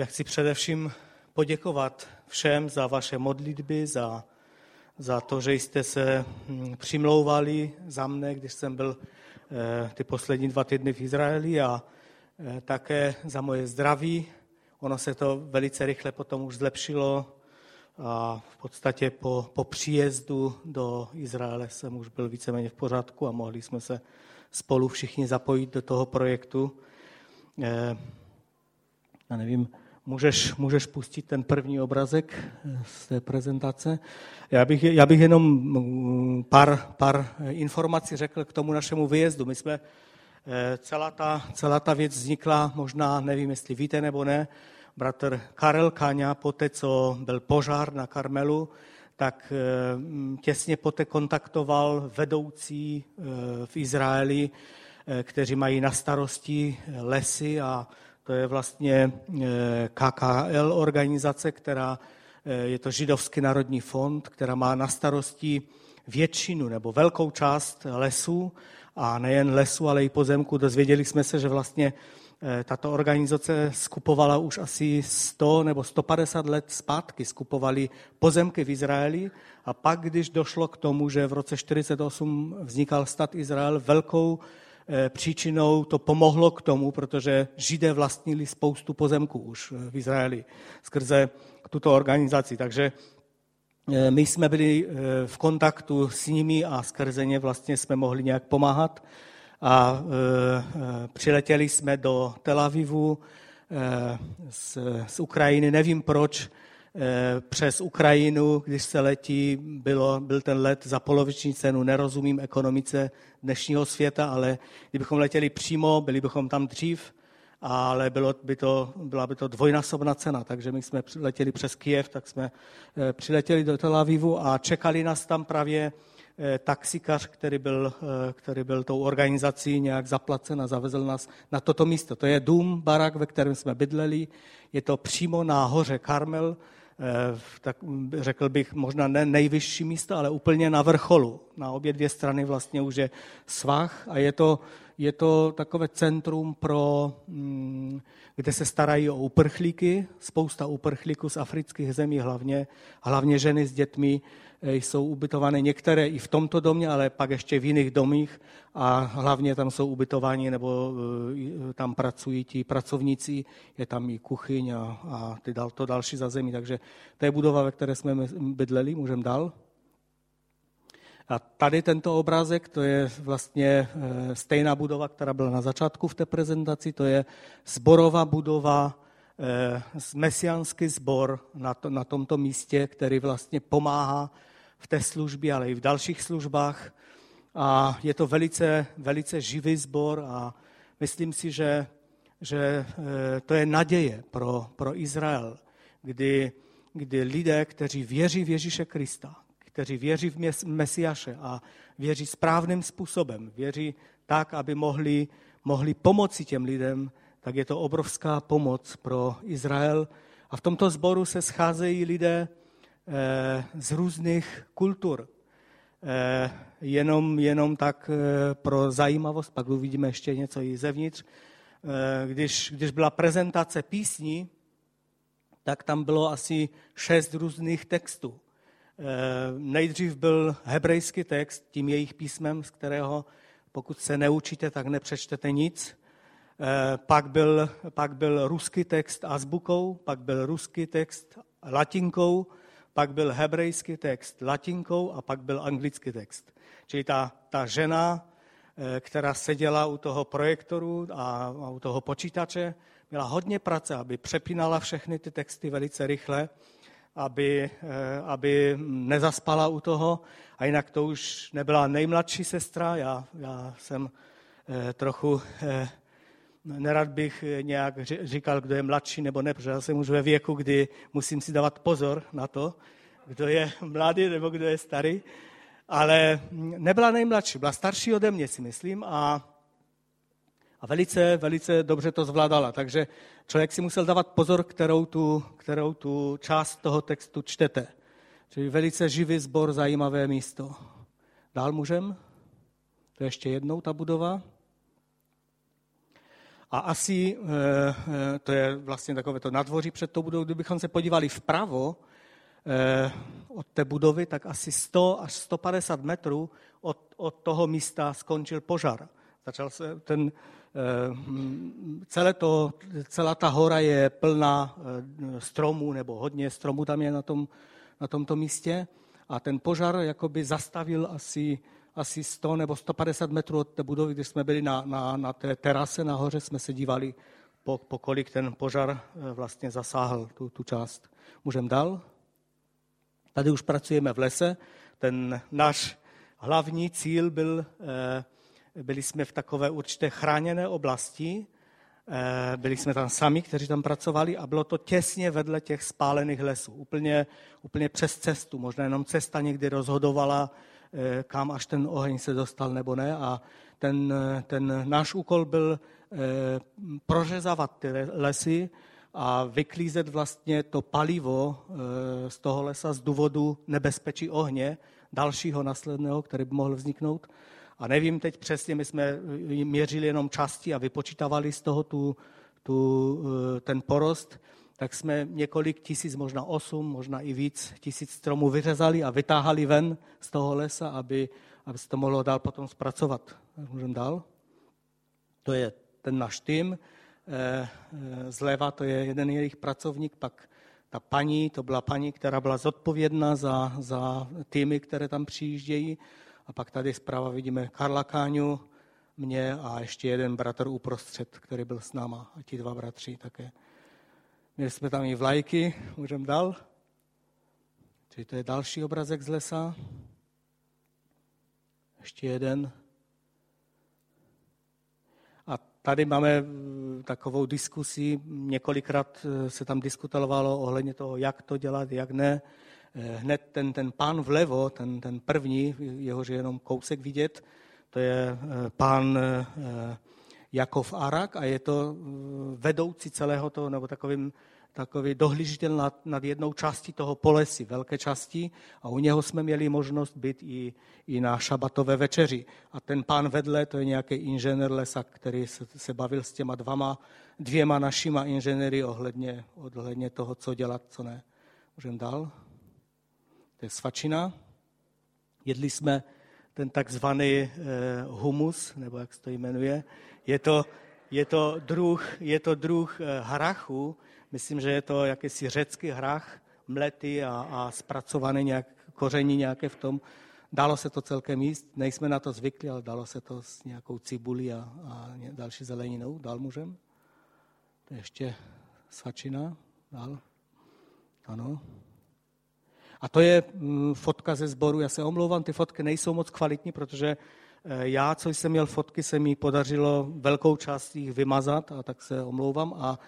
Já chci především poděkovat všem za vaše modlitby, za, za to, že jste se hm, přimlouvali za mne, když jsem byl eh, ty poslední dva týdny v Izraeli a eh, také za moje zdraví. Ono se to velice rychle potom už zlepšilo a v podstatě po, po příjezdu do Izraele jsem už byl víceméně v pořádku a mohli jsme se spolu všichni zapojit do toho projektu. Eh, já nevím, můžeš, můžeš pustit ten první obrazek eh, z té prezentace. Já bych, já bych jenom mm, pár, pár informací řekl k tomu našemu výjezdu. My jsme, eh, celá ta, celá ta věc vznikla, možná nevím, jestli víte nebo ne, bratr Karel Káňa, poté co byl požár na Karmelu, tak těsně poté kontaktoval vedoucí v Izraeli, kteří mají na starosti lesy a to je vlastně eh, KKL organizace, která eh, je to Židovský národní fond, která má na starosti většinu nebo velkou část lesů a nejen lesů, ale i pozemku. Dozvěděli jsme se, že vlastně eh, tato organizace skupovala už asi 100 nebo 150 let zpátky, skupovali pozemky v Izraeli a pak, když došlo k tomu, že v roce 1948 vznikal stát Izrael, velkou příčinou to pomohlo k tomu, protože Židé vlastnili spoustu pozemků už eh, v Izraeli skrze tuto organizaci. Takže eh, my jsme byli v kontaktu s nimi a skrze ně vlastně jsme mohli nějak pomáhat. A přiletěli jsme do Tel Avivu z, z Ukrajiny. Nevím proč, Eh, přes Ukrajinu, když se letí, bylo, byl ten let za poloviční cenu. Nerozumím ekonomice dnešního světa, ale kdybychom letěli přímo, byli bychom tam dřív, ale bylo by to, byla by to dvojnásobná cena. Takže my jsme letěli přes Kiev, tak jsme eh, přiletěli do Tel Avivu a čekali nás tam právě eh, taxikař, který byl, který byl tou organizací nějak zaplacen a zavezl nás na toto místo. To je dům, barak, ve kterém jsme bydleli. Je to přímo na hoře Karmel, Eh, tak řekl bych možná ne nejvyšší místo, ale úplně na vrcholu. Na obě dvě strany vlastně už je svah a je to, je to takové centrum, pro, mm, kde se starají o uprchlíky, spousta uprchlíků z afrických zemí, hlavně, hlavně ženy s dětmi, Eh, jsou ubytované některé i v tomto domě, ale pak ještě v jiných domích a hlavně tam jsou ubytováni nebo eh, tam pracují ti pracovníci, je tam i kuchyň a, a ty dal, to další zazemí. Takže to je budova, ve které jsme bydleli, můžeme dál. A tady tento obrázek, to je vlastně eh, stejná budova, která byla na začátku v té prezentaci, to je zborová budova, mesiánský sbor na, to, na tomto místě, který vlastně pomáhá v té službě, ale i v dalších službách. A je to velice, velice živý sbor a myslím si, že, že eh, to je naděje pro, pro Izrael, kdy, kdy lidé, kteří věří v Ježíše Krista, kteří věří v Mesiaše a věří správným způsobem, věří tak, aby mohli, mohli pomoci těm lidem, tak je to obrovská pomoc pro Izrael. A v tomto sboru se scházejí lidé, z různých kultur. Eh, jenom, jenom tak eh, pro zajímavost, pak uvidíme ještě něco i zevnitř. Když, když byla prezentace písní, tak tam bylo asi šest různých textů. Nejdřív byl hebrejský text, tím jejich písmem, z kterého pokud se neučíte, tak nepřečtete nic. Pak byl, pak byl ruský text azbukou, pak byl ruský text latinkou, pak byl hebrejský text latinkou a pak byl anglický text. Čili ta, ta žena, eh, která seděla u toho projektoru a, a u toho počítače, měla hodně práce, aby přepínala všechny ty texty velice rychle, aby, eh, aby nezaspala u toho. A jinak to už nebyla nejmladší sestra, já, já jsem eh, trochu nerad bych nějak říkal, kdo je mladší nebo ne, protože já jsem už ve věku, kdy musím si dávat pozor na to, kdo je mladý nebo kdo je starý. Ale nebyla nejmladší, byla starší ode mě, si myslím, a, a velice, velice dobře to zvládala. Takže člověk si musel dávat pozor, kterou tu, kterou tu část toho textu čtete. Čili velice živý sbor, zajímavé místo. Dál můžem? To ještě jednou ta budova. A asi, to je vlastně takové to nadvoří před tou budovou, kdybychom se podívali vpravo od té budovy, tak asi 100 až 150 metrů od, od toho místa skončil požár. Začal se ten, celé to, celá ta hora je plná stromů, nebo hodně stromů tam je na, tom, na tomto místě. A ten požár jakoby zastavil asi, asi 100 nebo 150 metrů od té budovy, když jsme byli na, na, na té terase nahoře, jsme se dívali, po, po kolik ten požár eh, vlastně zasáhl tu, tu část. Můžeme dál? Tady už pracujeme v lese. Ten náš hlavní cíl byl, eh, byli jsme v takové určité chráněné oblasti, Eh, byli jsme tam sami, kteří tam pracovali a bylo to těsně vedle těch spálených lesů, úplně, úplně přes cestu. Možná jenom cesta někdy rozhodovala, kam až ten oheň se dostal nebo ne. A ten, ten náš úkol byl eh, prořezávat ty lesy a vyklízet vlastně to palivo z toho lesa z důvodu nebezpečí ohně, dalšího následného, který by mohl vzniknout. A nevím teď přesně, my jsme měřili jenom části a vypočítávali z toho tu, tu, eh, ten porost, tak jsme několik tisíc, možná osm, možná i víc tisíc stromů vyřezali a vytáhali ven z toho lesa, aby, aby se to mohlo dál potom zpracovat. Můžeme dál? To je ten náš tým. Eh, eh, zleva to je jeden jejich pracovník, pak ta paní, to byla paní, která byla zodpovědná za, za týmy, které tam přijíždějí. A pak tady zprava vidíme Karla Káňu, mě a ještě jeden bratr uprostřed, který byl s náma. A ti dva bratři také. Měli jsme tam i vlajky, můžeme dál. Čili to je další obrazek z lesa. Ještě jeden. A tady máme mm, takovou diskusi, několikrát eh, se tam diskutovalo ohledně toho, jak to dělat, jak ne. Eh, hned ten, ten pán vlevo, ten, ten první, jehož je jenom kousek vidět, to je eh, pán Jakov Arak a je to vedoucí celého toho, nebo takovým, takový dohlížitel nad, nad jednou částí toho polesy, velké části a u něho jsme měli možnost být i, i na šabatové večeři. A ten pán vedle, to je nějaký inženýr lesa, který se, se bavil s těma dvama, dvěma našima inženýry ohledně, ohledně toho, co dělat, co ne. Můžeme dál? to je svačina. Jedli jsme ten takzvaný eh, humus, nebo jak se to jmenuje. Je to, je to druh, je to druh eh, hrachu, myslím, že je to jakýsi řecký hrach, mletý a, a zpracovaný nějak, koření nějaké v tom. Dalo se to celkem jíst, nejsme na to zvyklí, ale dalo se to s nějakou cibulí a, a další zeleninou. Dál můžem? To je ještě svačina. Dál. Ano. A to je mm, fotka ze sboru. Já se omlouvám, ty fotky nejsou moc kvalitní, protože eh, já, co jsem měl fotky, se mi podařilo velkou část jich vymazat, a tak se omlouvám. A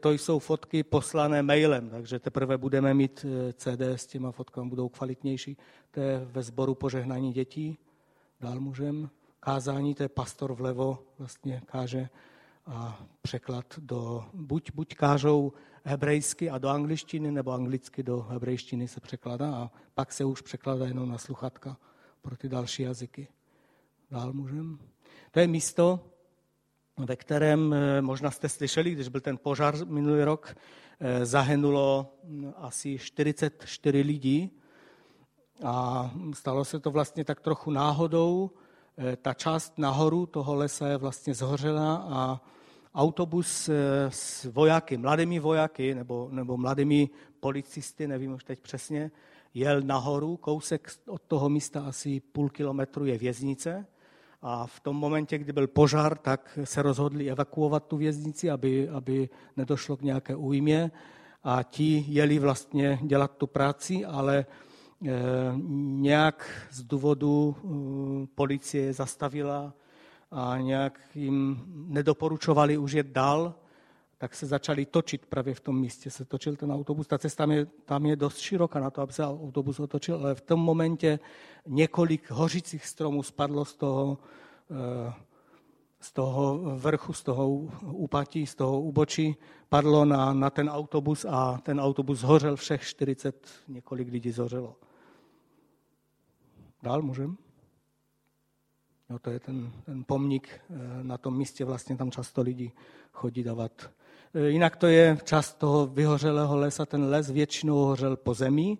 to jsou fotky poslané mailem, takže teprve budeme mít eh, CD s těma fotkami, budou kvalitnější. To je ve sboru požehnání dětí. Dál můžem. Kázání, to je pastor vlevo, vlastně káže a překlad do, buď, buď kážou hebrejsky a do angličtiny, nebo anglicky do hebrejštiny se překládá a pak se už překládá jenom na sluchatka pro ty další jazyky. Dál můžem. To je místo, ve kterém eh, možná jste slyšeli, když byl ten požár minulý rok, eh, zahynulo hm, asi 44 lidí. A stalo se to vlastně tak trochu náhodou. Eh, ta část nahoru toho lesa je vlastně zhořela a autobus s vojáky, mladými vojáky nebo, nebo mladými policisty, nevím už teď přesně, jel nahoru, kousek od toho místa asi půl kilometru je věznice a v tom momentě, kdy byl požár, tak se rozhodli evakuovat tu věznici, aby, aby nedošlo k nějaké újmě. A ti jeli vlastně dělat tu práci, ale e, nějak z důvodu e, policie zastavila a nějak jim nedoporučovali už jet dál, tak se začali točit právě v tom místě. Se točil ten autobus. Ta cesta tam je, tam je dost široká na to, aby se autobus otočil, ale v tom momentě několik hořících stromů spadlo z toho, eh, z toho vrchu, z toho úpatí, z toho úbočí, padlo na, na ten autobus a ten autobus zhořel všech 40, několik lidí zhořelo. Dál můžeme? No, to je ten, ten pomník eh, na tom místě, vlastně tam často lidi chodí dávat. Eh, jinak to je čas toho vyhořelého lesa, ten les většinou hořel po zemi,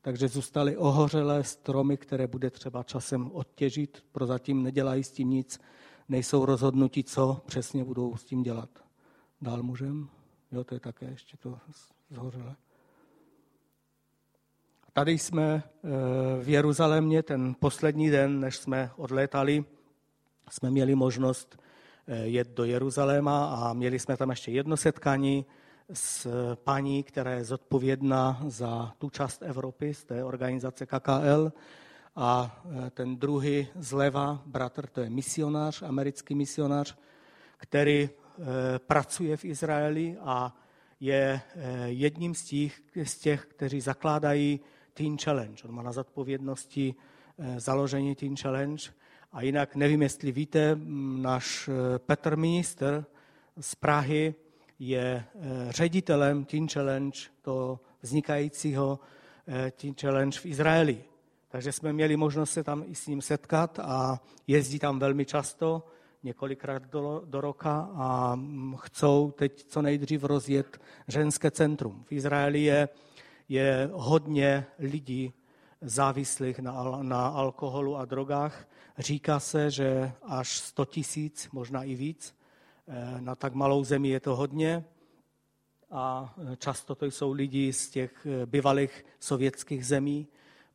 takže zůstaly ohořelé stromy, které bude třeba časem odtěžit. Prozatím nedělají s tím nic, nejsou rozhodnutí, co přesně budou s tím dělat. Dál můžem? Jo, to je také ještě to zhořelé. Tady jsme eh, v Jeruzalémě ten poslední den, než jsme odlétali, jsme měli možnost jet do Jeruzaléma a měli jsme tam ještě jedno setkání s paní, která je zodpovědná za tu část Evropy z té organizace KKL. A eh, ten druhý zleva, bratr, to je misionář, americký misionář, který pracuje v Izraeli a je jedním z těch, z těch kteří zakládají Teen Challenge. On má na zodpovědnosti eh, založení Teen Challenge. A jinak nevím, jestli víte, náš eh, Petr minister z Prahy je eh, ředitelem Teen Challenge, to vznikajícího Teen Challenge v Izraeli. Takže jsme měli možnost se tam i s ním setkat a jezdí tam velmi často, několikrát do, do roka a chcou teď co nejdřív rozjet ženské centrum. V Izraeli je je hodně lidí závislých na, na alkoholu a drogách. Říká se, že až 100 tisíc, možná i víc. Eh, na tak malou zemi je to hodně. A často to jsou lidi z těch eh, bývalých sovětských zemí,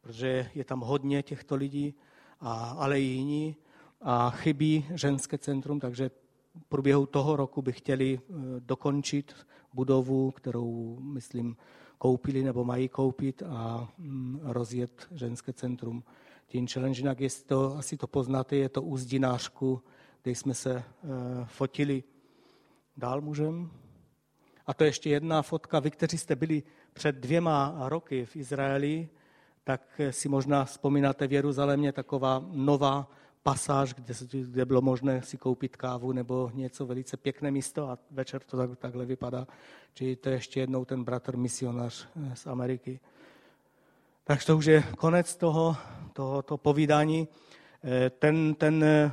protože je tam hodně těchto lidí, a, ale i jiní. A chybí ženské centrum, takže v průběhu toho roku by chtěli eh, dokončit budovu, kterou, myslím, koupili nebo mají koupit a mm, rozjet ženské centrum. Teen Challenge, jinak jestli to, asi to poznáte, je to u Zdinářku, kde jsme se uh, fotili. Dál můžem? A to ještě jedna fotka. Vy, kteří jste byli před dvěma roky v Izraeli, tak si možná vzpomínáte v Jeruzalémě taková nová pasáž, kde, kde bylo možné si koupit kávu nebo něco velice pěkné místo a večer to tak, takhle vypadá. Čili to je ještě jednou ten bratr misionář eh, z Ameriky. Takže to už je konec toho, toho, toho povídání. Eh, ten, ten eh,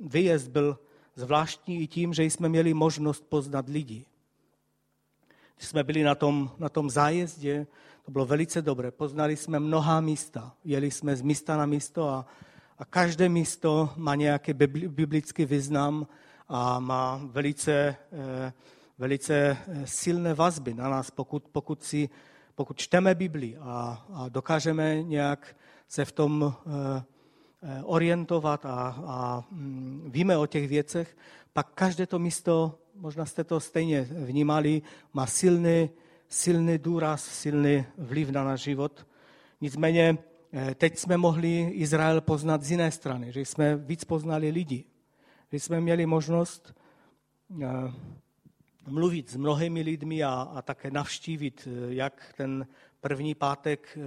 výjezd byl zvláštní i tím, že jsme měli možnost poznat lidi. Když jsme byli na tom, na tom zájezdě, to bylo velice dobré. Poznali jsme mnohá místa. Jeli jsme z místa na místo a a každé místo má nějaký biblický význam a má velice, eh, velice silné vazby na nás, pokud, pokud, si, pokud čteme Bibli a, a dokážeme nějak se v tom eh, orientovat a, a mm, víme o těch věcech, pak každé to místo, možná jste to stejně vnímali, má silný, silný důraz, silný vliv na náš život. Nicméně Eh, teď jsme mohli Izrael poznat z jiné strany, že jsme víc poznali lidi, že jsme měli možnost eh, mluvit s mnohými lidmi a, a také navštívit, eh, jak ten první pátek,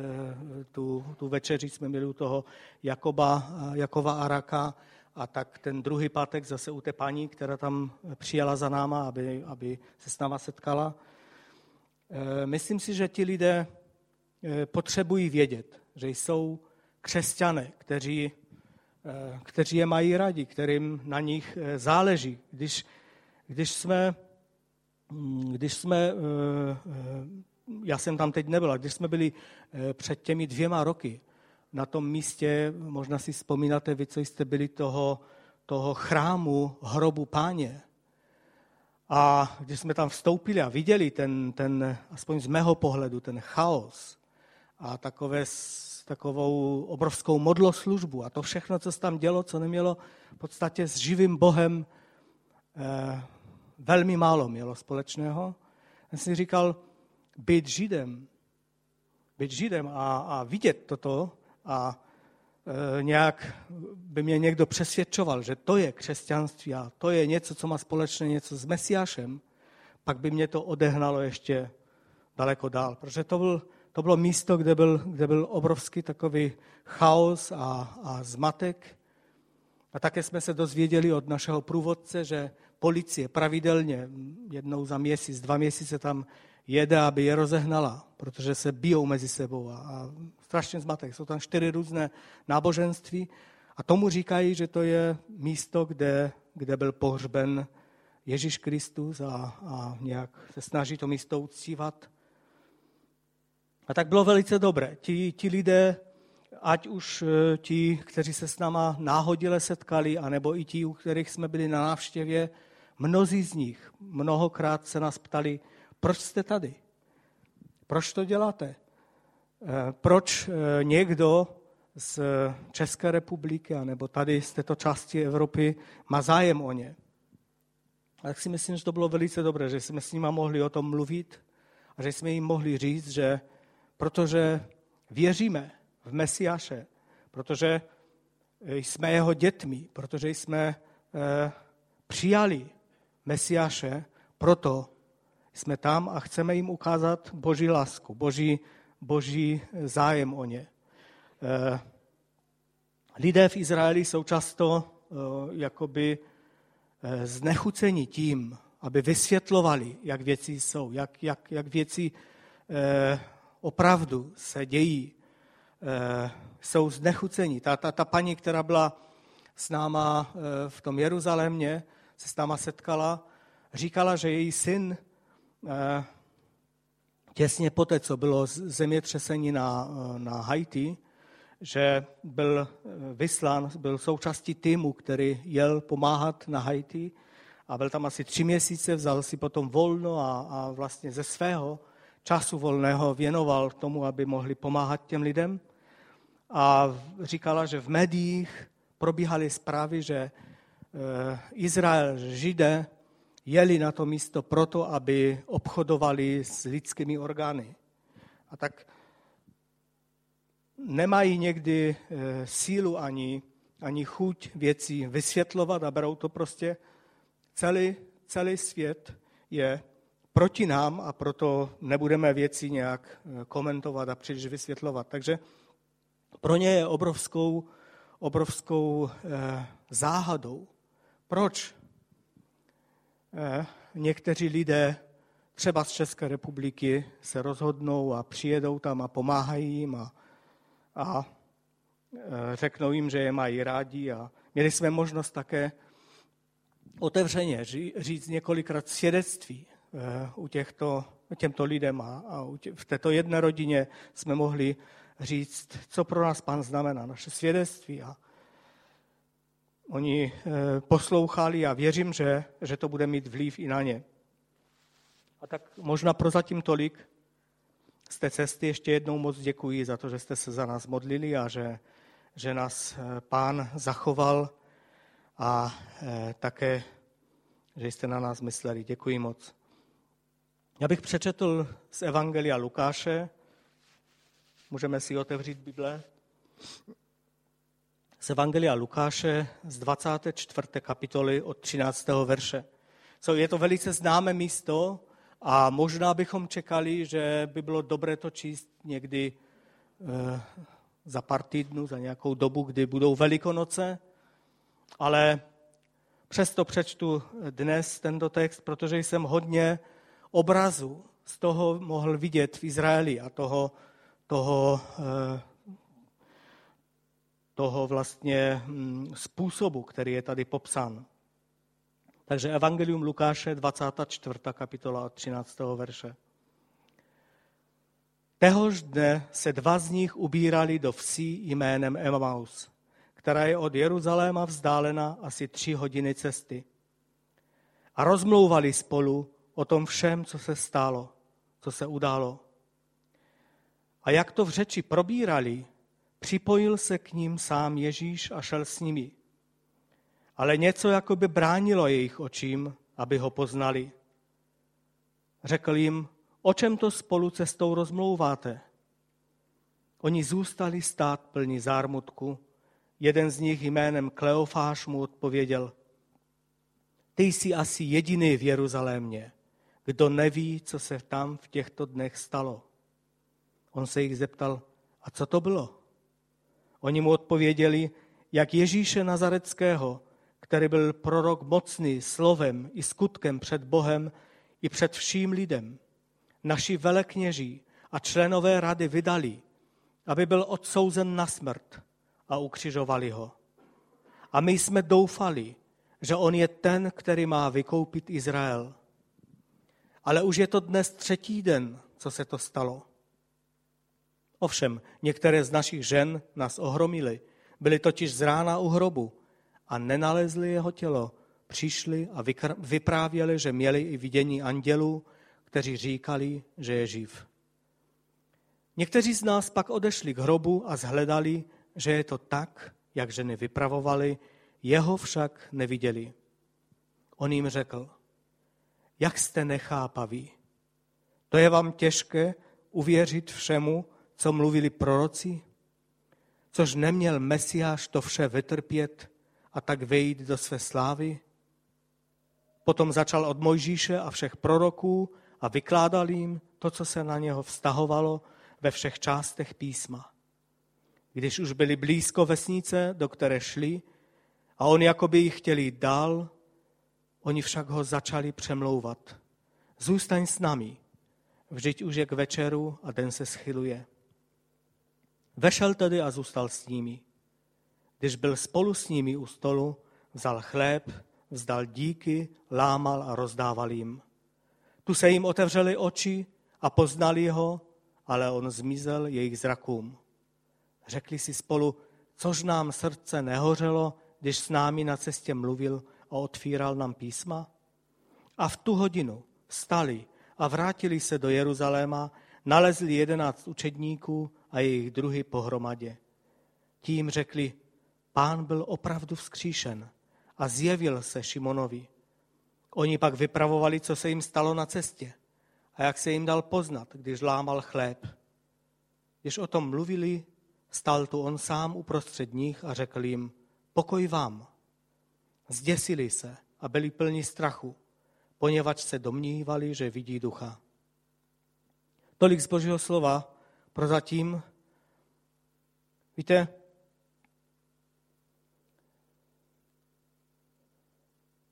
tu, tu večeři jsme měli u toho Jakoba, Jakova Araka, a tak ten druhý pátek zase u té paní, která tam přijela za náma, aby, aby se s náma setkala. Myslím si, že ti lidé potřebují vědět, že jsou křesťané, kteří, eh, kteří je mají rádi, kterým na nich eh, záleží. Když, když jsme, když jsme, eh, já jsem tam teď nebyl, když jsme byli před těmi dvěma roky na tom místě, možná si vzpomínáte vy, co jste byli toho, toho chrámu hrobu páně, a když jsme tam vstoupili a viděli ten, ten, aspoň z mého pohledu, ten chaos, a takové, takovou obrovskou modloslužbu a to všechno, co se tam dělo, co nemělo v podstatě s živým Bohem eh, velmi málo mělo společného. Já jsem si říkal, být Židem, být Židem a, a vidět toto a e, nějak by mě někdo přesvědčoval, že to je křesťanství a to je něco, co má společné něco s Mesiášem, pak by mě to odehnalo ještě daleko dál, protože to byl to bylo místo, kde byl, kde byl obrovský takový chaos a, a zmatek. A také jsme se dozvěděli od našeho průvodce, že policie pravidelně jednou za měsíc, dva měsíce tam jede, aby je rozehnala, protože se bijou mezi sebou a, a strašně zmatek. Jsou tam čtyři různé náboženství A tomu říkají, že to je místo, kde, kde byl pohřben Ježíš Kristus a, a nějak se snaží to místo uctívat. A tak bylo velice dobré. Ti, ti lidé, ať už eh, ti, kteří se s náma náhodile setkali, anebo i ti, u kterých jsme byli na návštěvě, mnozí z nich mnohokrát se nás ptali, proč jste tady? Proč to děláte? Eh, proč eh, někdo z České republiky, nebo tady z této části Evropy má zájem o ně? A tak si myslím, že to bylo velice dobré, že jsme s nimi mohli o tom mluvit a že jsme jim mohli říct, že protože věříme v Mesiáše, protože jsme jeho dětmi, protože jsme eh, přijali Mesiáše, proto jsme tam a chceme jim ukázat boží lásku, boží, boží zájem o ně. Eh, lidé v Izraeli jsou často eh, jakoby znechuceni tím, aby vysvětlovali, jak věci jsou, jak, jak, jak věci opravdu se dějí, eh, jsou znechucení. Ta, ta, ta paní, která byla s náma eh, v tom Jeruzalémě, se s náma setkala, říkala, že její syn eh, těsně poté, co bylo zemětřesení na, na Haiti, že byl vyslán, byl součástí týmu, který jel pomáhat na Haiti a byl tam asi tři měsíce, vzal si potom volno a, a vlastně ze svého času volného věnoval tomu, aby mohli pomáhat těm lidem. A říkala, že v médiích probíhaly zprávy, že eh, Izrael, Židé, jeli na to místo proto, aby obchodovali s lidskými orgány. A tak nemají někdy eh, sílu ani, ani chuť věcí vysvětlovat a berou to prostě. Celý, celý svět je proti nám a proto nebudeme věci nějak eh, komentovat a příliš vysvětlovat. Takže pro ně je obrovskou, obrovskou eh, záhadou. Proč eh, někteří lidé třeba z České republiky se rozhodnou a přijedou tam a pomáhají jim a, a řeknou jim, že je mají rádi. A měli jsme možnost také otevřeně říct několikrát svědectví Eh, u těchto, těmto lidem a, v této jedné rodině jsme mohli říct, co pro nás Pán znamená, naše svědectví. A oni eh, poslouchali a věřím, že, že to bude mít vliv i na ně. A tak možná prozatím tolik z té cesty. Ještě jednou moc děkuji za to, že jste se za nás modlili a že, že nás eh, Pán zachoval a také, že jste na nás mysleli. Děkuji moc. Já bych přečetl z Evangelia Lukáše, můžeme si otevřít Bible, z Evangelia Lukáše z 24. kapitoly od 13. verše. So, je to velice známé místo a možná bychom čekali, že by bylo dobré to číst někdy e, za pár týdnů, za nějakou dobu, kdy budou velikonoce, ale přesto přečtu dnes tento text, protože jsem hodně obrazu z toho mohl vidět v Izraeli a toho, toho, eh, toho vlastně hm, způsobu, který je tady popsán. Takže Evangelium Lukáše, 24. kapitola 13. verše. Tehož dne se dva z nich ubírali do vsí jménem Emmaus, která je od Jeruzaléma vzdálena asi tři hodiny cesty. A rozmlouvali spolu, o tom všem, co se stalo, co se událo. A jak to v řeči probírali, připojil se k ním sám Ježíš a šel s nimi. Ale něco jako by bránilo jejich očím, aby ho poznali. Řekl jim, o čem to spolu cestou rozmlouváte? Oni zůstali stát plní zármutku. Jeden z nich jménem Kleofáš mu odpověděl, ty jsi asi jediný v Jeruzalémě, kdo neví, co se tam v těchto dnech stalo. On se jich zeptal, a co to bylo? Oni mu odpověděli, jak Ježíše Nazareckého, který byl prorok mocný slovem i skutkem před Bohem i před vším lidem. Naši velekněží a členové rady vydali, aby byl odsouzen na smrt a ukřižovali ho. A my jsme doufali, že on je ten, který má vykoupit Izrael. Ale už je to dnes třetí den, co se to stalo. Ovšem, některé z našich žen nás ohromily. Byly totiž z rána u hrobu a nenalezli jeho tělo. Přišli a vyprávěli, že měli i vidění andělů, kteří říkali, že je živ. Někteří z nás pak odešli k hrobu a zhledali, že je to tak, jak ženy vypravovali, jeho však neviděli. On jim řekl, jak jste nechápaví. To je vám těžké uvěřit všemu, co mluvili proroci? Což neměl Mesiáš to vše vytrpět a tak vejít do své slávy? Potom začal od Mojžíše a všech proroků a vykládal jim to, co se na něho vztahovalo ve všech částech písma. Když už byli blízko vesnice, do které šli, a on jakoby jich chtěl jít dál, oni však ho začali přemlouvat. Zůstaň s námi, vždyť už je k večeru a den se schyluje. Vešel tedy a zůstal s nimi. Když byl spolu s nimi u stolu, vzal chléb, vzdal díky, lámal a rozdával jim. Tu se jim otevřely oči a poznali ho, ale on zmizel jejich zrakům. Řekli si spolu, což nám srdce nehořelo, když s námi na cestě mluvil a otvíral nám písma? A v tu hodinu vstali a vrátili se do Jeruzaléma, nalezli jedenáct učedníků a jejich druhy pohromadě. Tím řekli, pán byl opravdu vzkříšen a zjevil se Šimonovi. Oni pak vypravovali, co se jim stalo na cestě a jak se jim dal poznat, když lámal chléb. Když o tom mluvili, stal tu on sám uprostřed nich a řekl jim, pokoj vám. Zděsili se a byli plní strachu, poněvadž se domnívali, že vidí ducha. Tolik z Božího slova prozatím. Víte,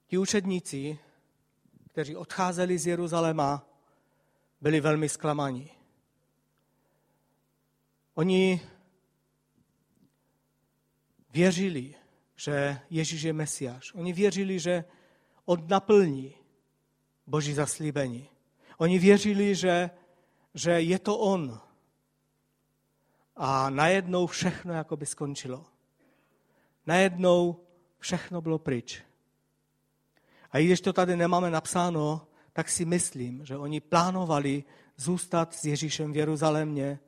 ti učedníci, kteří odcházeli z Jeruzaléma, byli velmi zklamaní. Oni věřili, že Ježíš je Mesiáš. Oni věřili, že on naplní Boží zaslíbení. Oni věřili, že, že je to on. A najednou všechno jako by skončilo. Najednou všechno bylo pryč. A i když to tady nemáme napsáno, tak si myslím, že oni plánovali zůstat s Ježíšem v Jeruzalémě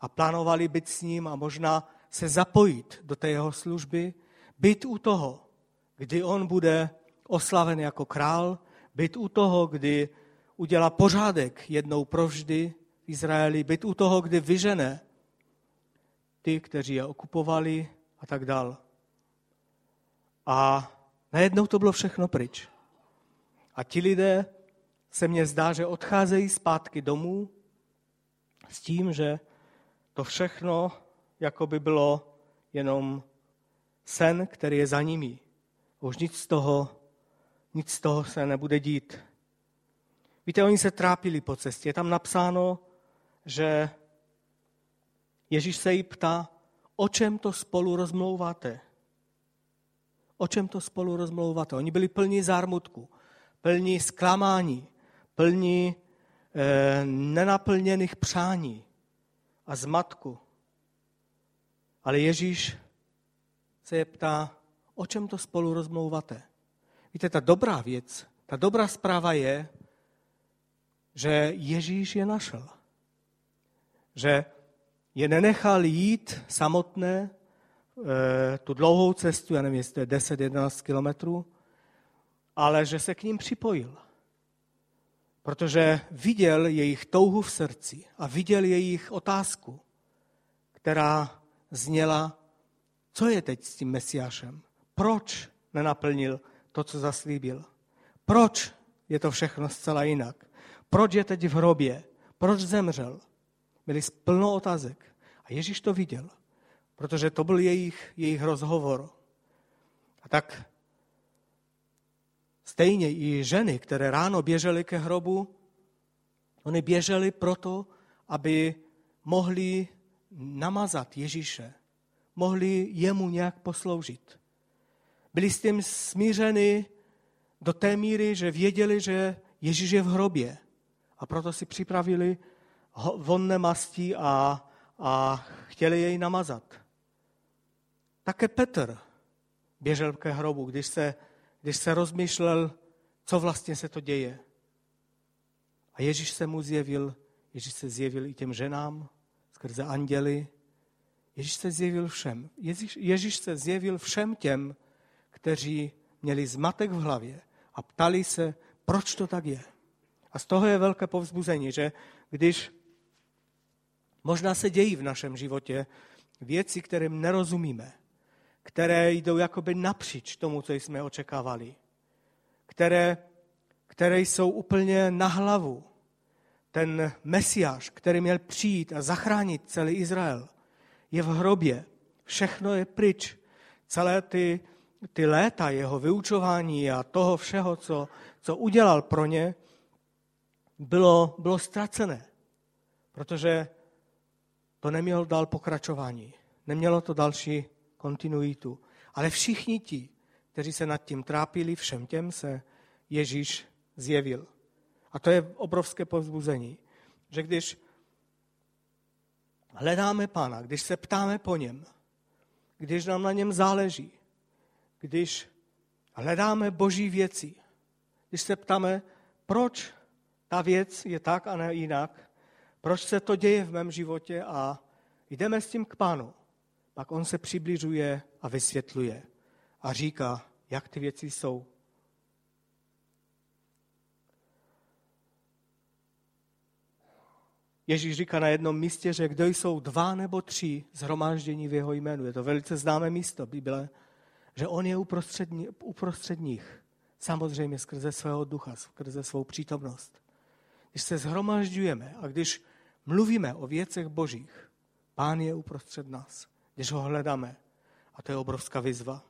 a plánovali být s ním a možná se zapojit do té jeho služby, být u toho, kdy on bude oslaven jako král, být u toho, kdy udělá pořádek jednou provždy v Izraeli, být u toho, kdy vyžene ty, kteří je okupovali a tak dál. A najednou to bylo všechno pryč. A ti lidé se mně zdá, že odcházejí zpátky domů s tím, že to všechno jako by bylo jenom sen, který je za nimi. Už nic z toho, nic z toho se nebude dít. Víte, oni se trápili po cestě. Je tam napsáno, že Ježíš se jí ptá, o čem to spolu rozmlouváte? O čem to spolu rozmlouváte? Oni byli plní zármutku, plní zklamání, plní eh, nenaplněných přání a zmatku. Ale Ježíš se je ptá, o čem to spolu rozmlouváte. Víte, ta dobrá věc, ta dobrá zpráva je, že Ježíš je našel. Že je nenechal jít samotné e, tu dlouhou cestu, já nevím, jestli to je 10-11 kilometrů, ale že se k ním připojil. Protože viděl jejich touhu v srdci a viděl jejich otázku, která zněla, co je teď s tím Mesiášem? Proč nenaplnil to, co zaslíbil? Proč je to všechno zcela jinak? Proč je teď v hrobě? Proč zemřel? Byli plno otázek. A Ježíš to viděl, protože to byl jejich, jejich rozhovor. A tak stejně i ženy, které ráno běžely ke hrobu, oni běžely proto, aby mohli namazat Ježíše, mohli jemu nějak posloužit. byli s tím smířeni do té míry, že věděli, že Ježíš je v hrobě. A proto si připravili vonné masti a, a chtěli jej namazat. Také Petr běžel ke hrobu, když se, když se rozmýšlel, co vlastně se to děje. A Ježíš se mu zjevil, Ježíš se zjevil i těm ženám skrze anděly. Ježíš se zjevil všem. Ježíš, Ježíš se zjevil všem těm, kteří měli zmatek v hlavě a ptali se, proč to tak je. A z toho je velké povzbuzení, že když možná se dějí v našem životě věci, kterým nerozumíme, které jdou jakoby napříč tomu, co jsme očekávali, které, které jsou úplně na hlavu. Ten mesiáš, který měl přijít a zachránit celý Izrael, je v hrobě. Všechno je pryč. Celé ty, ty léta jeho vyučování a toho všeho, co, co udělal pro ně, bylo, bylo ztracené. Protože to nemělo dál pokračování. Nemělo to další kontinuitu. Ale všichni ti, kteří se nad tím trápili, všem těm se Ježíš zjevil. A to je obrovské povzbuzení, že když hledáme Pána, když se ptáme po něm, když nám na něm záleží, když hledáme boží věci, když se ptáme, proč ta věc je tak a ne jinak, proč se to děje v mém životě a jdeme s tím k Pánu, pak on se přibližuje a vysvětluje a říká, jak ty věci jsou. Ježíš říká na jednom místě, že kdo jsou dva nebo tři zhromáždění v jeho jménu. Je to velice známé místo Bible, že on je uprostřed, uprostřed nich. Samozřejmě skrze svého ducha, skrze svou přítomnost. Když se zhromažďujeme a když mluvíme o věcech božích, pán je uprostřed nás, když ho hledáme. A to je obrovská výzva.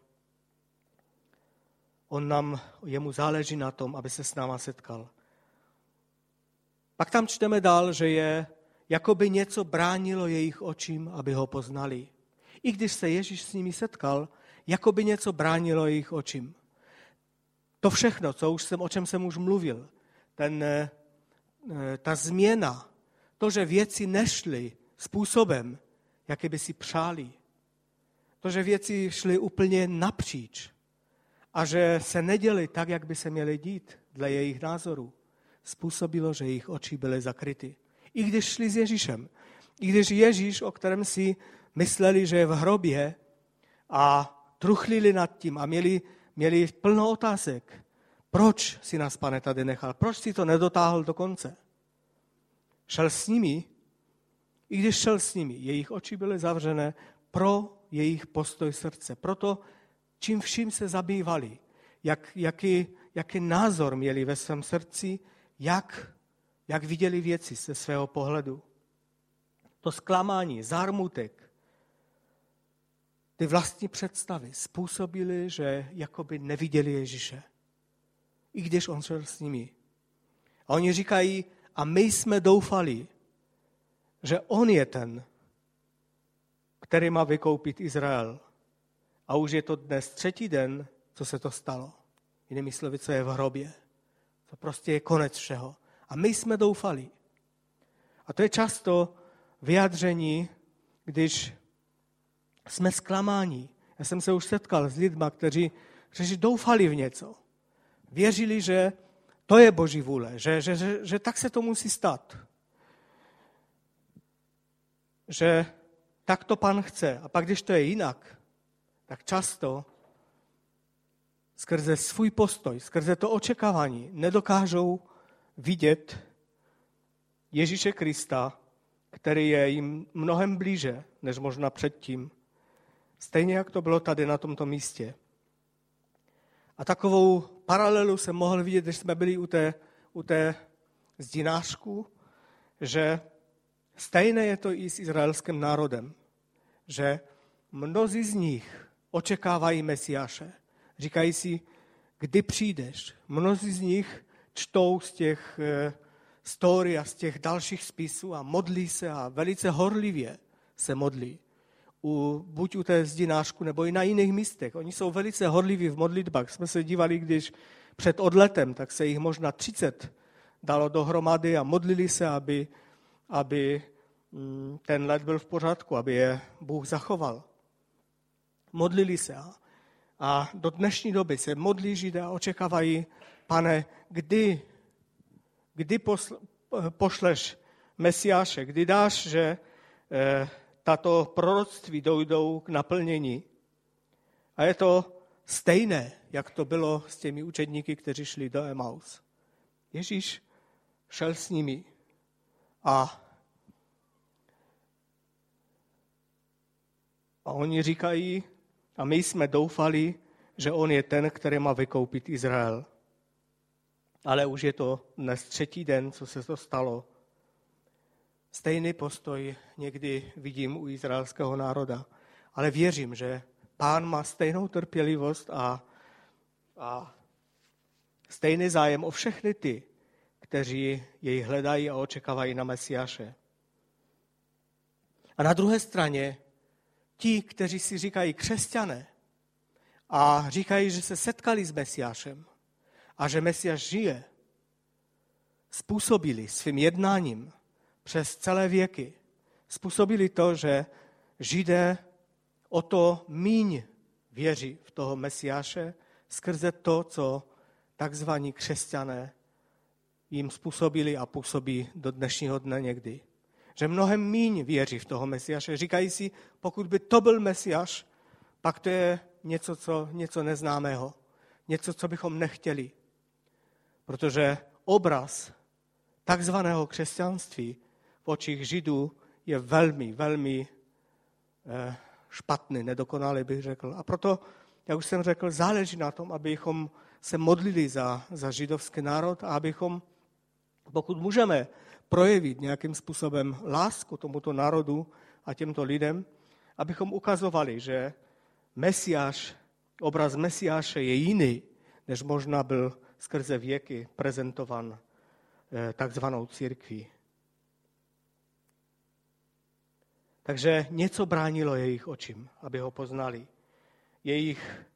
On nám, jemu záleží na tom, aby se s náma setkal. Pak tam čteme dál, že je, jako by něco bránilo jejich očím, aby ho poznali. I když se Ježíš s nimi setkal, jako by něco bránilo jejich očím. To všechno, co už jsem, o čem jsem už mluvil, ten, eh, ta změna, to, že věci nešly způsobem, jaký by si přáli, to, že věci šly úplně napříč a že se neděli tak, jak by se měly dít dle jejich názorů, způsobilo, že jejich oči byly zakryty. I když šli s Ježíšem. I když Ježíš, o kterém si mysleli, že je v hrobě a truchlili nad tím a měli, měli plno otázek. Proč si nás, pane, tady nechal? Proč si to nedotáhl do konce? Šel s nimi, i když šel s nimi, jejich oči byly zavřené pro jejich postoj srdce. Proto, čím vším se zabývali, jak, jaký, jaký názor měli ve svém srdci, jak, jak viděli věci ze svého pohledu. To zklamání, zármutek, ty vlastní představy způsobily, že jakoby neviděli Ježíše. I když on šel s nimi. A oni říkají, a my jsme doufali, že on je ten, který má vykoupit Izrael. A už je to dnes třetí den, co se to stalo. Jinými slovy, co je v hrobě. To prostě je konec všeho. A my jsme doufali. A to je často vyjádření, když jsme zklamáni. Já jsem se už setkal s lidmi, kteří, kteří doufali v něco. Věřili, že to je Boží vůle, že, že, že, že tak se to musí stát. Že tak to pan chce. A pak, když to je jinak, tak často skrze svůj postoj, skrze to očekávání nedokážou vidět Ježíše Krista, který je jim mnohem blíže, než možná předtím. Stejně jak to bylo tady na tomto místě. A takovou paralelu jsem mohl vidět, když jsme byli u té, u té zdinářku, že stejné je to i s izraelským národem, že mnozí z nich očekávají Mesiáše. Říkají si, kdy přijdeš. Mnozí z nich čtou z těch eh, story a z těch dalších spisů a modlí se a velice horlivě se modlí. U, buď u té zdinářku, nebo i na jiných místech. Oni jsou velice horliví v modlitbách. Jsme se dívali, když před odletem, tak se jich možná 30 dalo dohromady a modlili se, aby, aby mm, ten let byl v pořádku, aby je Bůh zachoval. Modlili se a, a do dnešní doby se modlí Židé a očekávají, pane, kdy, kdy posl, pošleš Mesiáše, kdy dáš, že eh, tato proroctví dojdou k naplnění. A je to stejné, jak to bylo s těmi učedníky, kteří šli do Emaus. Ježíš šel s nimi a, a oni říkají, a my jsme doufali, že on je ten, který má vykoupit Izrael. Ale už je to dnes třetí den, co se to stalo. Stejný postoj někdy vidím u izraelského národa. Ale věřím, že pán má stejnou trpělivost a, a stejný zájem o všechny ty, kteří jej hledají a očekávají na Mesiáše. A na druhé straně ti, kteří si říkají křesťané a říkají, že se setkali s Mesiášem a že Mesiáš žije, způsobili svým jednáním přes celé věky, způsobili to, že Židé o to míň věří v toho Mesiáše skrze to, co takzvaní křesťané jim způsobili a působí do dnešního dne někdy. Že mnohem míň věří v toho Mesiáše. Říkají si, pokud by to byl Mesiáš, pak to je něco, co, něco neznámého. Něco, co bychom nechtěli. Protože obraz takzvaného křesťanství očích Židů je velmi, velmi eh, špatný, nedokonalý bych řekl. A proto, jak už jsem řekl, záleží na tom, abychom se modlili za, za židovský národ a abychom, pokud můžeme projevit nějakým způsobem lásku tomuto národu a těmto lidem, abychom ukazovali, že Mesiáš, obraz Mesiáše je jiný, než možná byl skrze věky prezentovan eh, takzvanou církví. Takže něco bránilo jejich očím, aby ho poznali. Jejich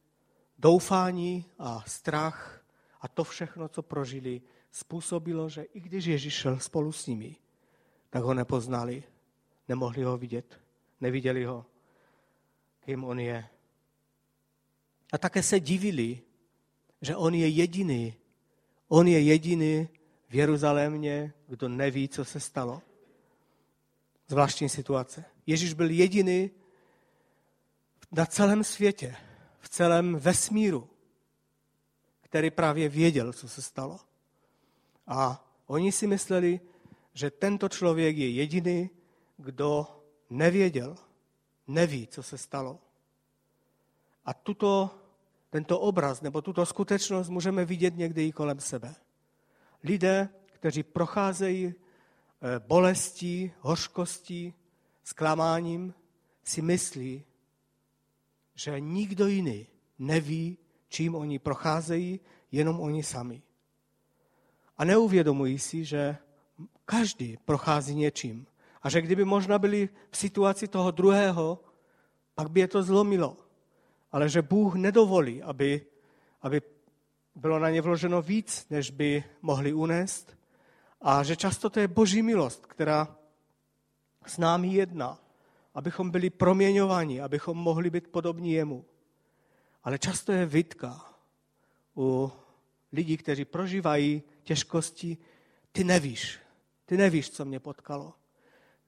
doufání a strach a to všechno, co prožili, způsobilo, že i když Ježíš šel spolu s nimi, tak ho nepoznali, nemohli ho vidět, neviděli ho, kým on je. A také se divili, že on je jediný, on je jediný v Jeruzalémě, kdo neví, co se stalo. Zvláštní situace. Ježíš byl jediný na celém světě, v celém vesmíru, který právě věděl, co se stalo. A oni si mysleli, že tento člověk je jediný, kdo nevěděl, neví, co se stalo. A tuto, tento obraz nebo tuto skutečnost můžeme vidět někdy i kolem sebe. Lidé, kteří procházejí eh, bolestí, hořkostí, zklamáním, si myslí, že nikdo jiný neví, čím oni procházejí, jenom oni sami. A neuvědomují si, že každý prochází něčím. A že kdyby možná byli v situaci toho druhého, pak by je to zlomilo. Ale že Bůh nedovolí, aby, aby bylo na ně vloženo víc, než by mohli unést. A že často to je boží milost, která s námi jedná, abychom byli proměňováni, abychom mohli být podobní jemu. Ale často je vytka u lidí, kteří prožívají těžkosti, ty nevíš, ty nevíš, co mě potkalo.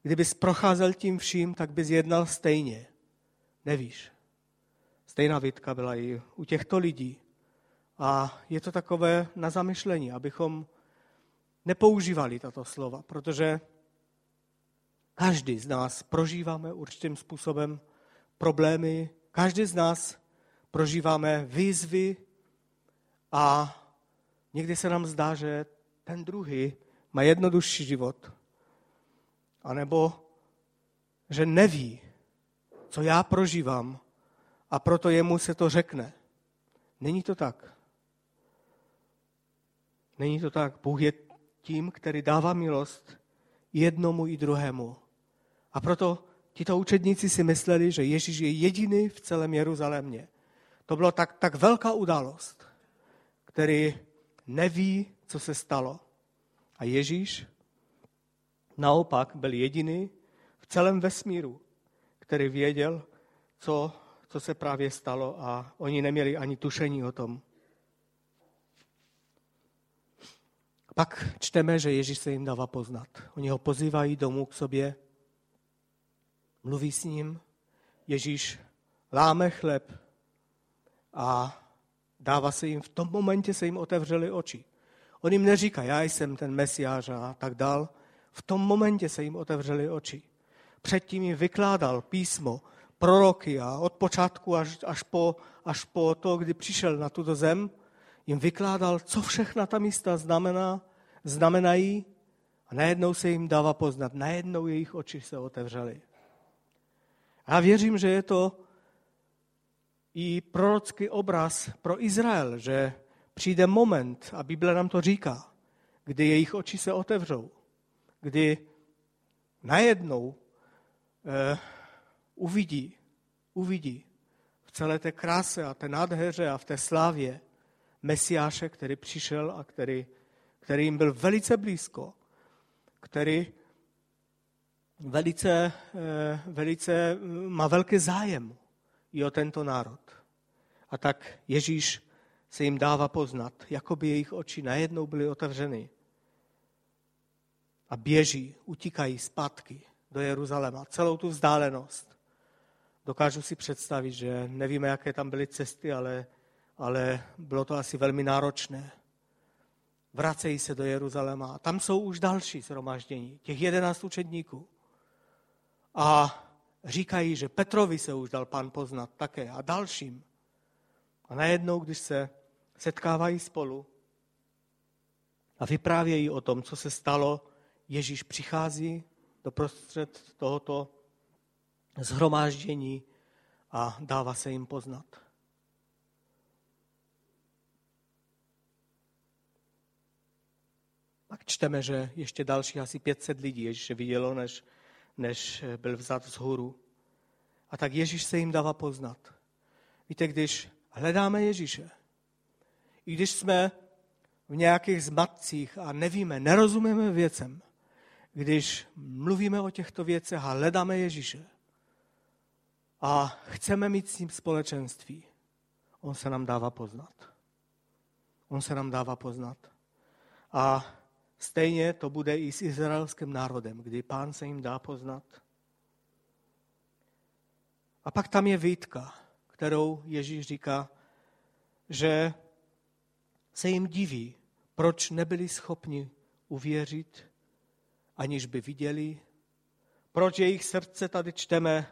Kdybys procházel tím vším, tak bys jednal stejně. Nevíš. Stejná vytka byla i u těchto lidí. A je to takové na zamyšlení, abychom nepoužívali tato slova, protože každý z nás prožíváme určitým způsobem problémy, každý z nás prožíváme výzvy a někdy se nám zdá, že ten druhý má jednodušší život. A nebo že neví, co já prožívám a proto jemu se to řekne. Není to tak. Není to tak. Bůh je tím, který dává milost jednomu i druhému. A proto tito učedníci si mysleli, že Ježíš je jediný v celém Jeruzalémě. To bylo tak, tak velká událost, který neví, co se stalo. A Ježíš naopak byl jediný v celém vesmíru, který věděl, co, co se právě stalo a oni neměli ani tušení o tom. Pak čteme, že Ježíš se jim dává poznat. Oni ho pozývají domů k sobě, mluví s ním, Ježíš láme chleb a dává se jim, v tom momentě se jim otevřely oči. On jim neříká, já jsem ten mesiář a tak dál. V tom momentě se jim otevřely oči. Předtím jim vykládal písmo, proroky a od počátku až, až, po, až po to, kdy přišel na tuto zem, jim vykládal, co všechna ta místa znamená, znamenají a najednou se jim dává poznat, najednou jejich oči se otevřely. A já věřím, že je to i prorocký obraz pro Izrael, že přijde moment, a Bible nám to říká, kdy jejich oči se otevřou, kdy najednou eh, uvidí, uvidí v celé té kráse a té nádheře a v té slávě Mesiáše, který přišel a který, který jim byl velice blízko, který velice, eh, velice má velký zájem i o tento národ. A tak Ježíš se jim dává poznat, jako by jejich oči najednou byly otevřeny. A běží, utíkají zpátky do Jeruzaléma, celou tu vzdálenost. Dokážu si představit, že nevíme, jaké tam byly cesty, ale, ale bylo to asi velmi náročné. Vracejí se do Jeruzaléma. Tam jsou už další zhromaždění, těch jedenáct učedníků. A říkají, že Petrovi se už dal pán poznat také a dalším. A najednou, když se setkávají spolu a vyprávějí o tom, co se stalo, Ježíš přichází do prostřed tohoto zhromáždění a dává se jim poznat. Pak čteme, že ještě další asi 500 lidí Ježíše vidělo, než, než byl vzat vzhůru. A tak Ježíš se jim dává poznat. Víte, když hledáme Ježíše, i když jsme v nějakých zmatcích a nevíme, nerozumíme věcem, když mluvíme o těchto věcech a hledáme Ježíše a chceme mít s ním společenství, on se nám dává poznat. On se nám dává poznat. A stejně to bude i s izraelským národem, kdy pán se jim dá poznat. A pak tam je výtka, kterou Ježíš říká, že se jim diví, proč nebyli schopni uvěřit, aniž by viděli, proč jejich srdce tady čteme,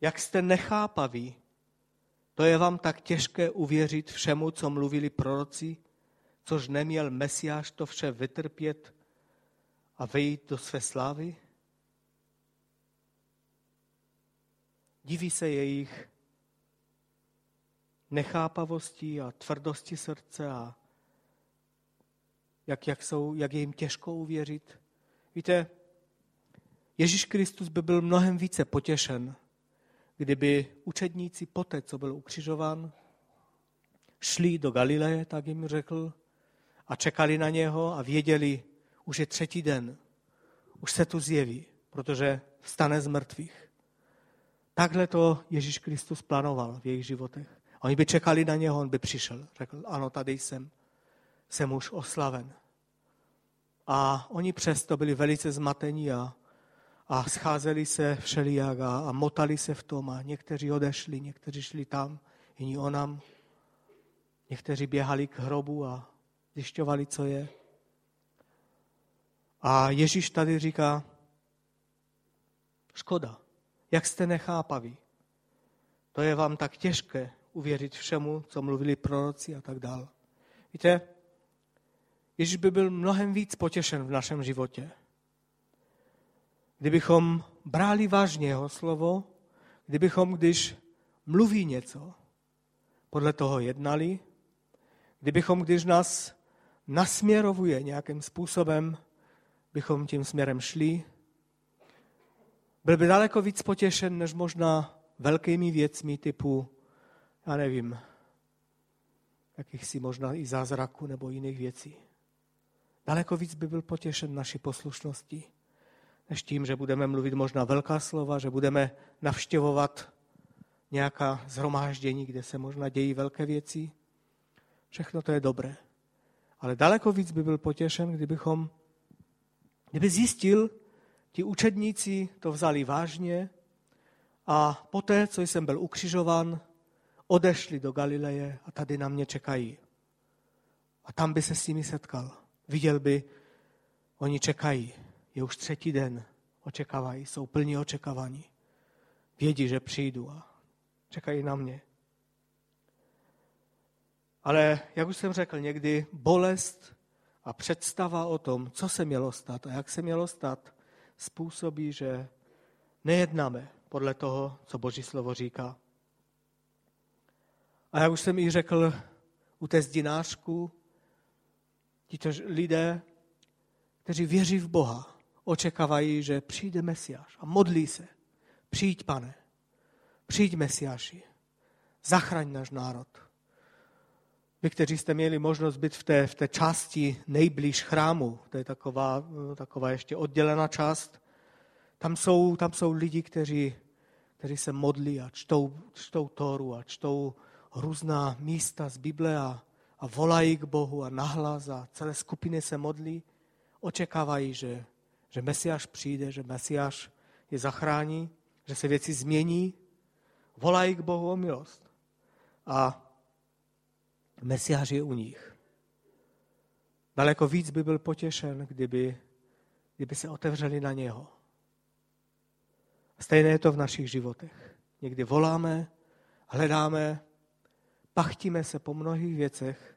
jak jste nechápaví, to je vám tak těžké uvěřit všemu, co mluvili proroci, což neměl Mesiáš to vše vytrpět a vejít do své slávy? Diví se jejich nechápavosti a tvrdosti srdce a jak, jak, jsou, jak je jim těžko uvěřit. Víte, Ježíš Kristus by byl mnohem více potěšen, kdyby učedníci poté, co byl ukřižován, šli do Galileje, tak jim řekl, a čekali na něho a věděli, už je třetí den, už se tu zjeví, protože vstane z mrtvých. Takhle to Ježíš Kristus plánoval v jejich životech. Oni by čekali na něho, on by přišel. Řekl, ano, tady jsem. Jsem už oslaven. A oni přesto byli velice zmatení a, a scházeli se všelijak a, a motali se v tom a někteří odešli, někteří šli tam, jiní onam. Někteří běhali k hrobu a zjišťovali, co je. A Ježíš tady říká, škoda, jak jste nechápaví. To je vám tak těžké uvěřit všemu, co mluvili proroci a tak dále. Víte, Ježíš by byl mnohem víc potěšen v našem životě. Kdybychom brali vážně jeho slovo, kdybychom, když mluví něco, podle toho jednali, kdybychom, když nás nasměrovuje nějakým způsobem, bychom tím směrem šli byl by daleko víc potěšen, než možná velkými věcmi typu, já nevím, jakýchsi možná i zázraku nebo jiných věcí. Daleko víc by byl potěšen naší poslušnosti, než tím, že budeme mluvit možná velká slova, že budeme navštěvovat nějaká zhromáždění, kde se možná dějí velké věci. Všechno to je dobré. Ale daleko víc by byl potěšen, kdybychom, kdyby zjistil, ti učedníci to vzali vážně a poté, co jsem byl ukřižovan, odešli do Galileje a tady na mě čekají. A tam by se s nimi setkal. Viděl by, oni čekají. Je už třetí den, očekávají, jsou plní očekávání. Vědí, že přijdu a čekají na mě. Ale, jak už jsem řekl, někdy bolest a představa o tom, co se mělo stát a jak se mělo stát, způsobí, že nejednáme podle toho, co Boží slovo říká. A jak už jsem i řekl, u té zdinářku, tito lidé, kteří věří v Boha, očekávají, že přijde Mesiáš a modlí se. Přijď, pane, přijď Mesiáši, zachraň náš národ. Vy, kteří jste měli možnost být v té, v té části nejblíž chrámu, to je taková, taková ještě oddělená část, tam jsou, tam jsou lidi, kteří, kteří se modlí a čtou, čtou Tóru a čtou různá místa z Bible a, a volají k Bohu a nahlas a celé skupiny se modlí, očekávají, že, že Mesiáš přijde, že Mesiáš je zachrání, že se věci změní, volají k Bohu o milost. A Mesiáš je u nich. Daleko víc by byl potěšen, kdyby, kdyby se otevřeli na něho. Stejné je to v našich životech. Někdy voláme, hledáme, pachtíme se po mnohých věcech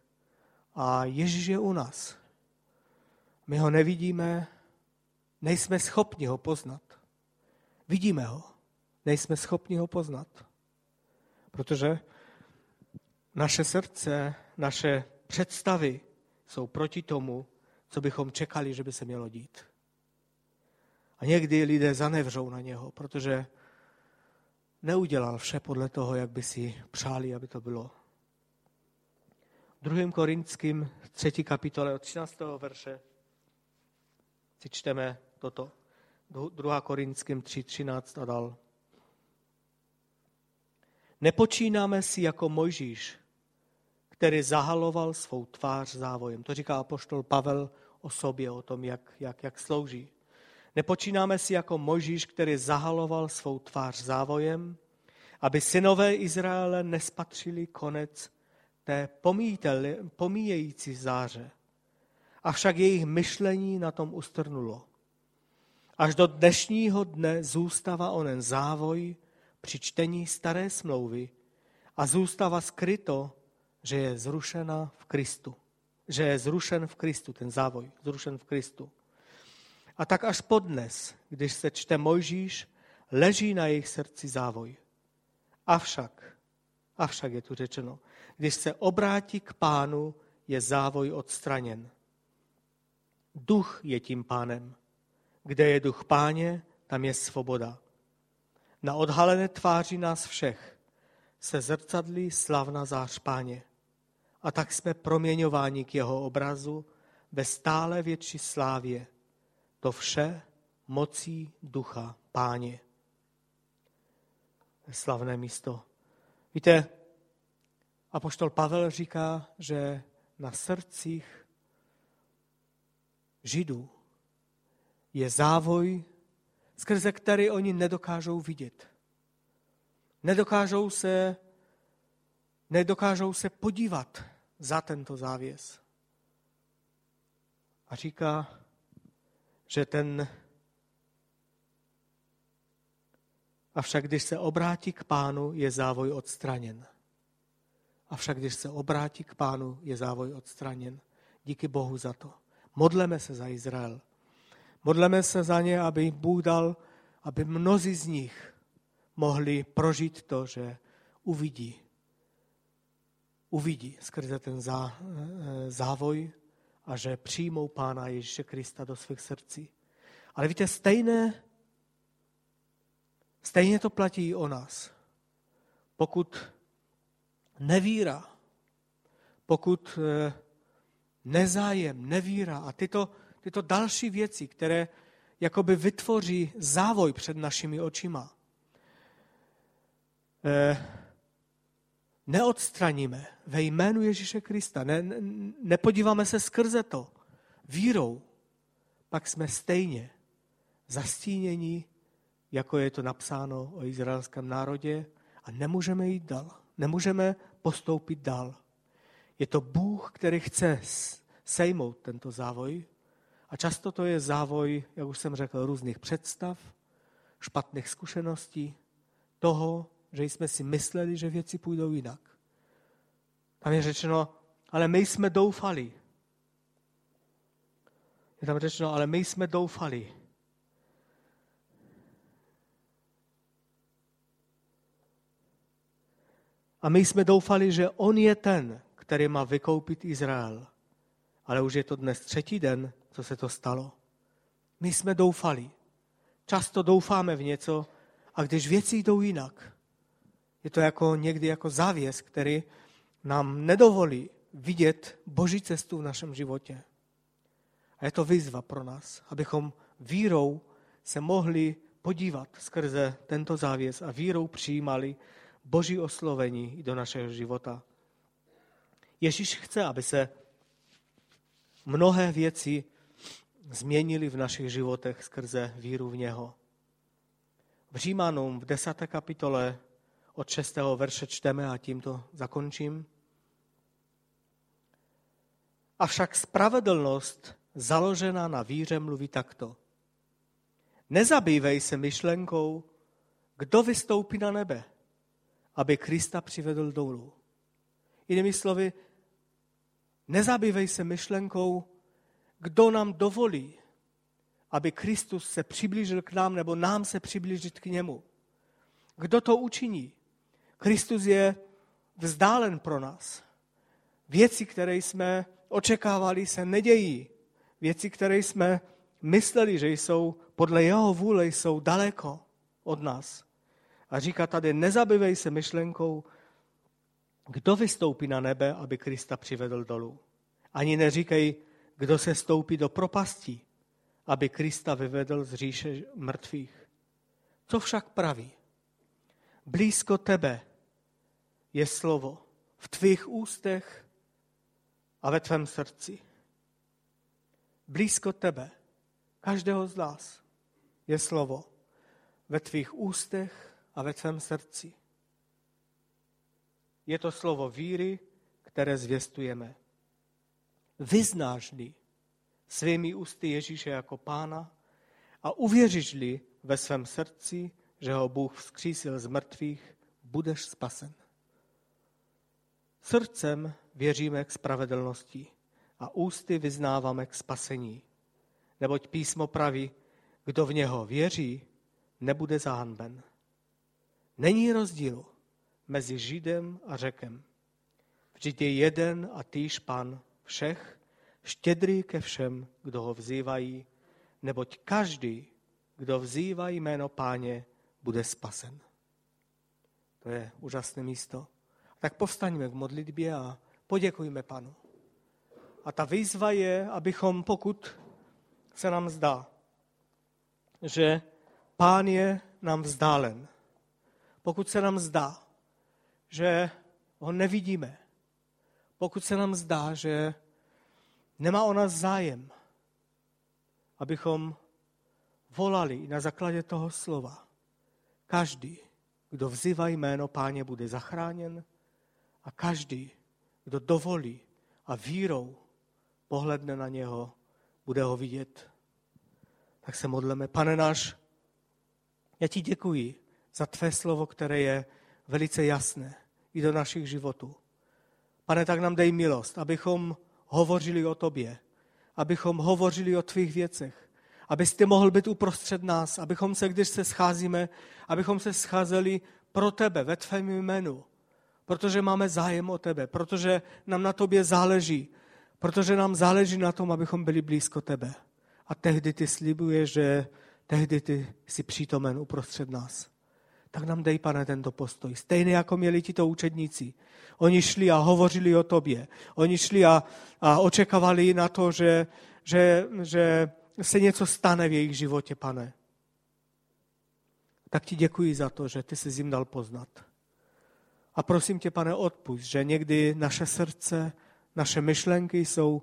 a Ježíš je u nás. My ho nevidíme, nejsme schopni ho poznat. Vidíme ho, nejsme schopni ho poznat. Protože naše srdce, naše představy jsou proti tomu, co bychom čekali, že by se mělo dít. A někdy lidé zanevřou na něho, protože neudělal vše podle toho, jak by si přáli, aby to bylo. 2. Korinským 3. kapitole od 13. verše si čteme toto. 2. Korinským 3, 13 a dal. Nepočínáme si jako Mojžíš, který zahaloval svou tvář závojem. To říká apoštol Pavel o sobě, o tom, jak, jak, jak slouží. Nepočínáme si jako Mojžíš, který zahaloval svou tvář závojem, aby synové Izraele nespatřili konec té pomíjející záře. Avšak jejich myšlení na tom ustrnulo. Až do dnešního dne zůstává onen závoj při čtení staré smlouvy a zůstává skryto, že je zrušena v Kristu. Že je zrušen v Kristu, ten závoj, zrušen v Kristu. A tak až podnes, když se čte Mojžíš, leží na jejich srdci závoj. Avšak, avšak je tu řečeno, když se obrátí k pánu, je závoj odstraněn. Duch je tím pánem. Kde je duch páně, tam je svoboda. Na odhalené tváři nás všech se zrcadlí slavna zář páně. A tak jsme proměňováni k jeho obrazu ve stále větší slávě. To vše mocí ducha páně. Slavné místo. Víte, Apoštol Pavel říká, že na srdcích Židů je závoj, skrze který oni nedokážou vidět. Nedokážou se, nedokážou se podívat za tento závěs. A říká, že ten Avšak když se obrátí k pánu, je závoj odstraněn. Avšak když se obrátí k pánu, je závoj odstraněn. Díky Bohu za to. Modleme se za Izrael. Modleme se za ně, aby Bůh dal, aby mnozí z nich mohli prožít to, že uvidí. Uvidí skrze ten zá, eh, závoj a že přijmou Pána Ježíše Krista do svých srdcí. Ale víte, stejné, Stejně to platí i o nás. Pokud nevíra, pokud eh, nezájem, nevíra a tyto, tyto další věci, které jakoby vytvoří závoj před našimi očima, eh, neodstraníme ve jménu Ježíše Krista, ne, ne, nepodíváme se skrze to vírou, pak jsme stejně zastínění, jako je to napsáno o izraelském národě a nemůžeme jít dál. Nemůžeme postoupit dál. Je to Bůh, který chce sejmout tento závoj a často to je závoj, jak už jsem řekl, různých představ, špatných zkušeností, toho, že jsme si mysleli, že věci půjdou jinak. Tam je řečeno, ale my jsme doufali. Je tam řečeno, ale my jsme doufali. A my jsme doufali, že on je ten, který má vykoupit Izrael. Ale už je to dnes třetí den, co se to stalo. My jsme doufali. Často doufáme v něco a když věci jdou jinak, je to jako někdy jako závěs, který nám nedovolí vidět Boží cestu v našem životě. A je to výzva pro nás, abychom vírou se mohli podívat skrze tento závěs a vírou přijímali Boží oslovení i do našeho života. Ježíš chce, aby se mnohé věci změnily v našich životech skrze víru v něho. V Římanům v desáté kapitole od 6. verše čteme a tímto zakončím. Avšak spravedlnost založená na víře mluví takto. Nezabývej se myšlenkou, kdo vystoupí na nebe, aby Krista přivedl dolů. Jinými slovy, nezabývej se myšlenkou, kdo nám dovolí, aby Kristus se přiblížil k nám nebo nám se přiblížit k němu. Kdo to učiní? Kristus je vzdálen pro nás. Věci, které jsme očekávali, se nedějí. Věci, které jsme mysleli, že jsou podle jeho vůle, jsou daleko od nás. A říká tady, nezabývej se myšlenkou, kdo vystoupí na nebe, aby Krista přivedl dolů. Ani neříkej, kdo se stoupí do propastí, aby Krista vyvedl z říše mrtvých. Co však praví? Blízko tebe je slovo v tvých ústech a ve tvém srdci. Blízko tebe, každého z nás, je slovo ve tvých ústech a ve tvém srdci. Je to slovo víry, které zvěstujeme. Vyznáš-li svými ústy Ježíše jako pána a uvěříš-li ve svém srdci, že ho Bůh vzkřísil z mrtvých, budeš spasen. Srdcem věříme k spravedlnosti a ústy vyznáváme k spasení. Neboť písmo praví, kdo v něho věří, nebude zahanben. Není rozdílu mezi Židem a Řekem. Vždyť je jeden a týž pan všech, štědrý ke všem, kdo ho vzývají, neboť každý, kdo vzývá jméno páně, bude spasen. To je úžasné místo. Tak povstaňme v modlitbě a poděkujme panu. A ta výzva je, abychom, pokud se nám zdá, že pán je nám vzdálen, pokud se nám zdá, že ho nevidíme, pokud se nám zdá, že nemá o nás zájem, abychom volali na základě toho slova. Každý, kdo vzývá jméno páně, bude zachráněn a každý, kdo dovolí a vírou pohledne na něho, bude ho vidět. Tak se modleme. Pane náš, já ti děkuji za tvé slovo, které je velice jasné i do našich životů. Pane, tak nám dej milost, abychom hovořili o tobě, abychom hovořili o tvých věcech, abys ty mohl být uprostřed nás, abychom se, když se scházíme, abychom se scházeli pro tebe, ve tvém jménu, protože máme zájem o tebe, protože nám na tobě záleží, protože nám záleží na tom, abychom byli blízko tebe. A tehdy ty slibuješ, že tehdy ty jsi přítomen uprostřed nás. Tak nám dej, pane, tento postoj. Stejně jako měli tito učedníci. Oni šli a hovořili o tobě. Oni šli a, a očekávali na to, že, že, že se něco stane v jejich životě, pane. Tak ti děkuji za to, že ty jsi jim dal poznat. A prosím tě, pane, odpust, že někdy naše srdce, naše myšlenky jsou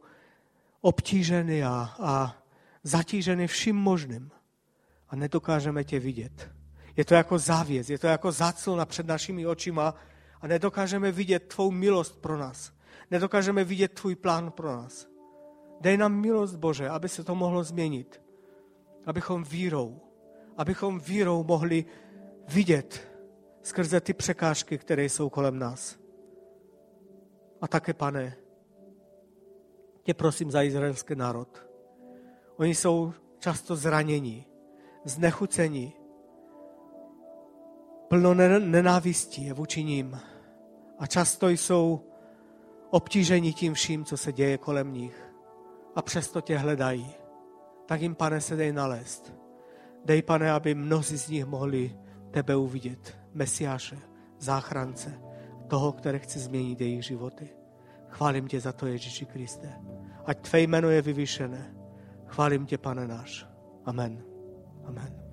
obtíženy a, a zatíženy vším možným. A nedokážeme tě vidět. Je to jako závěs, je to jako záclona před našimi očima a nedokážeme vidět tvou milost pro nás. Nedokážeme vidět tvůj plán pro nás. Dej nám milost, Bože, aby se to mohlo změnit. Abychom vírou, abychom vírou mohli vidět skrze ty překážky, které jsou kolem nás. A také, pane, tě prosím za izraelský národ. Oni jsou často zranění, znechucení, plno nenávistí je vůči ním. A často jsou obtíženi tím vším, co se děje kolem nich. A přesto tě hledají. Tak jim, pane, se dej nalézt. Dej, pane, aby mnozí z nich mohli tebe uvidět. Mesiáše, záchrance, toho, který chce změnit jejich životy. Chválím tě za to, Ježíši Kriste. Ať tvé jméno je vyvýšené. Chválím tě, pane náš. Amen. Amen.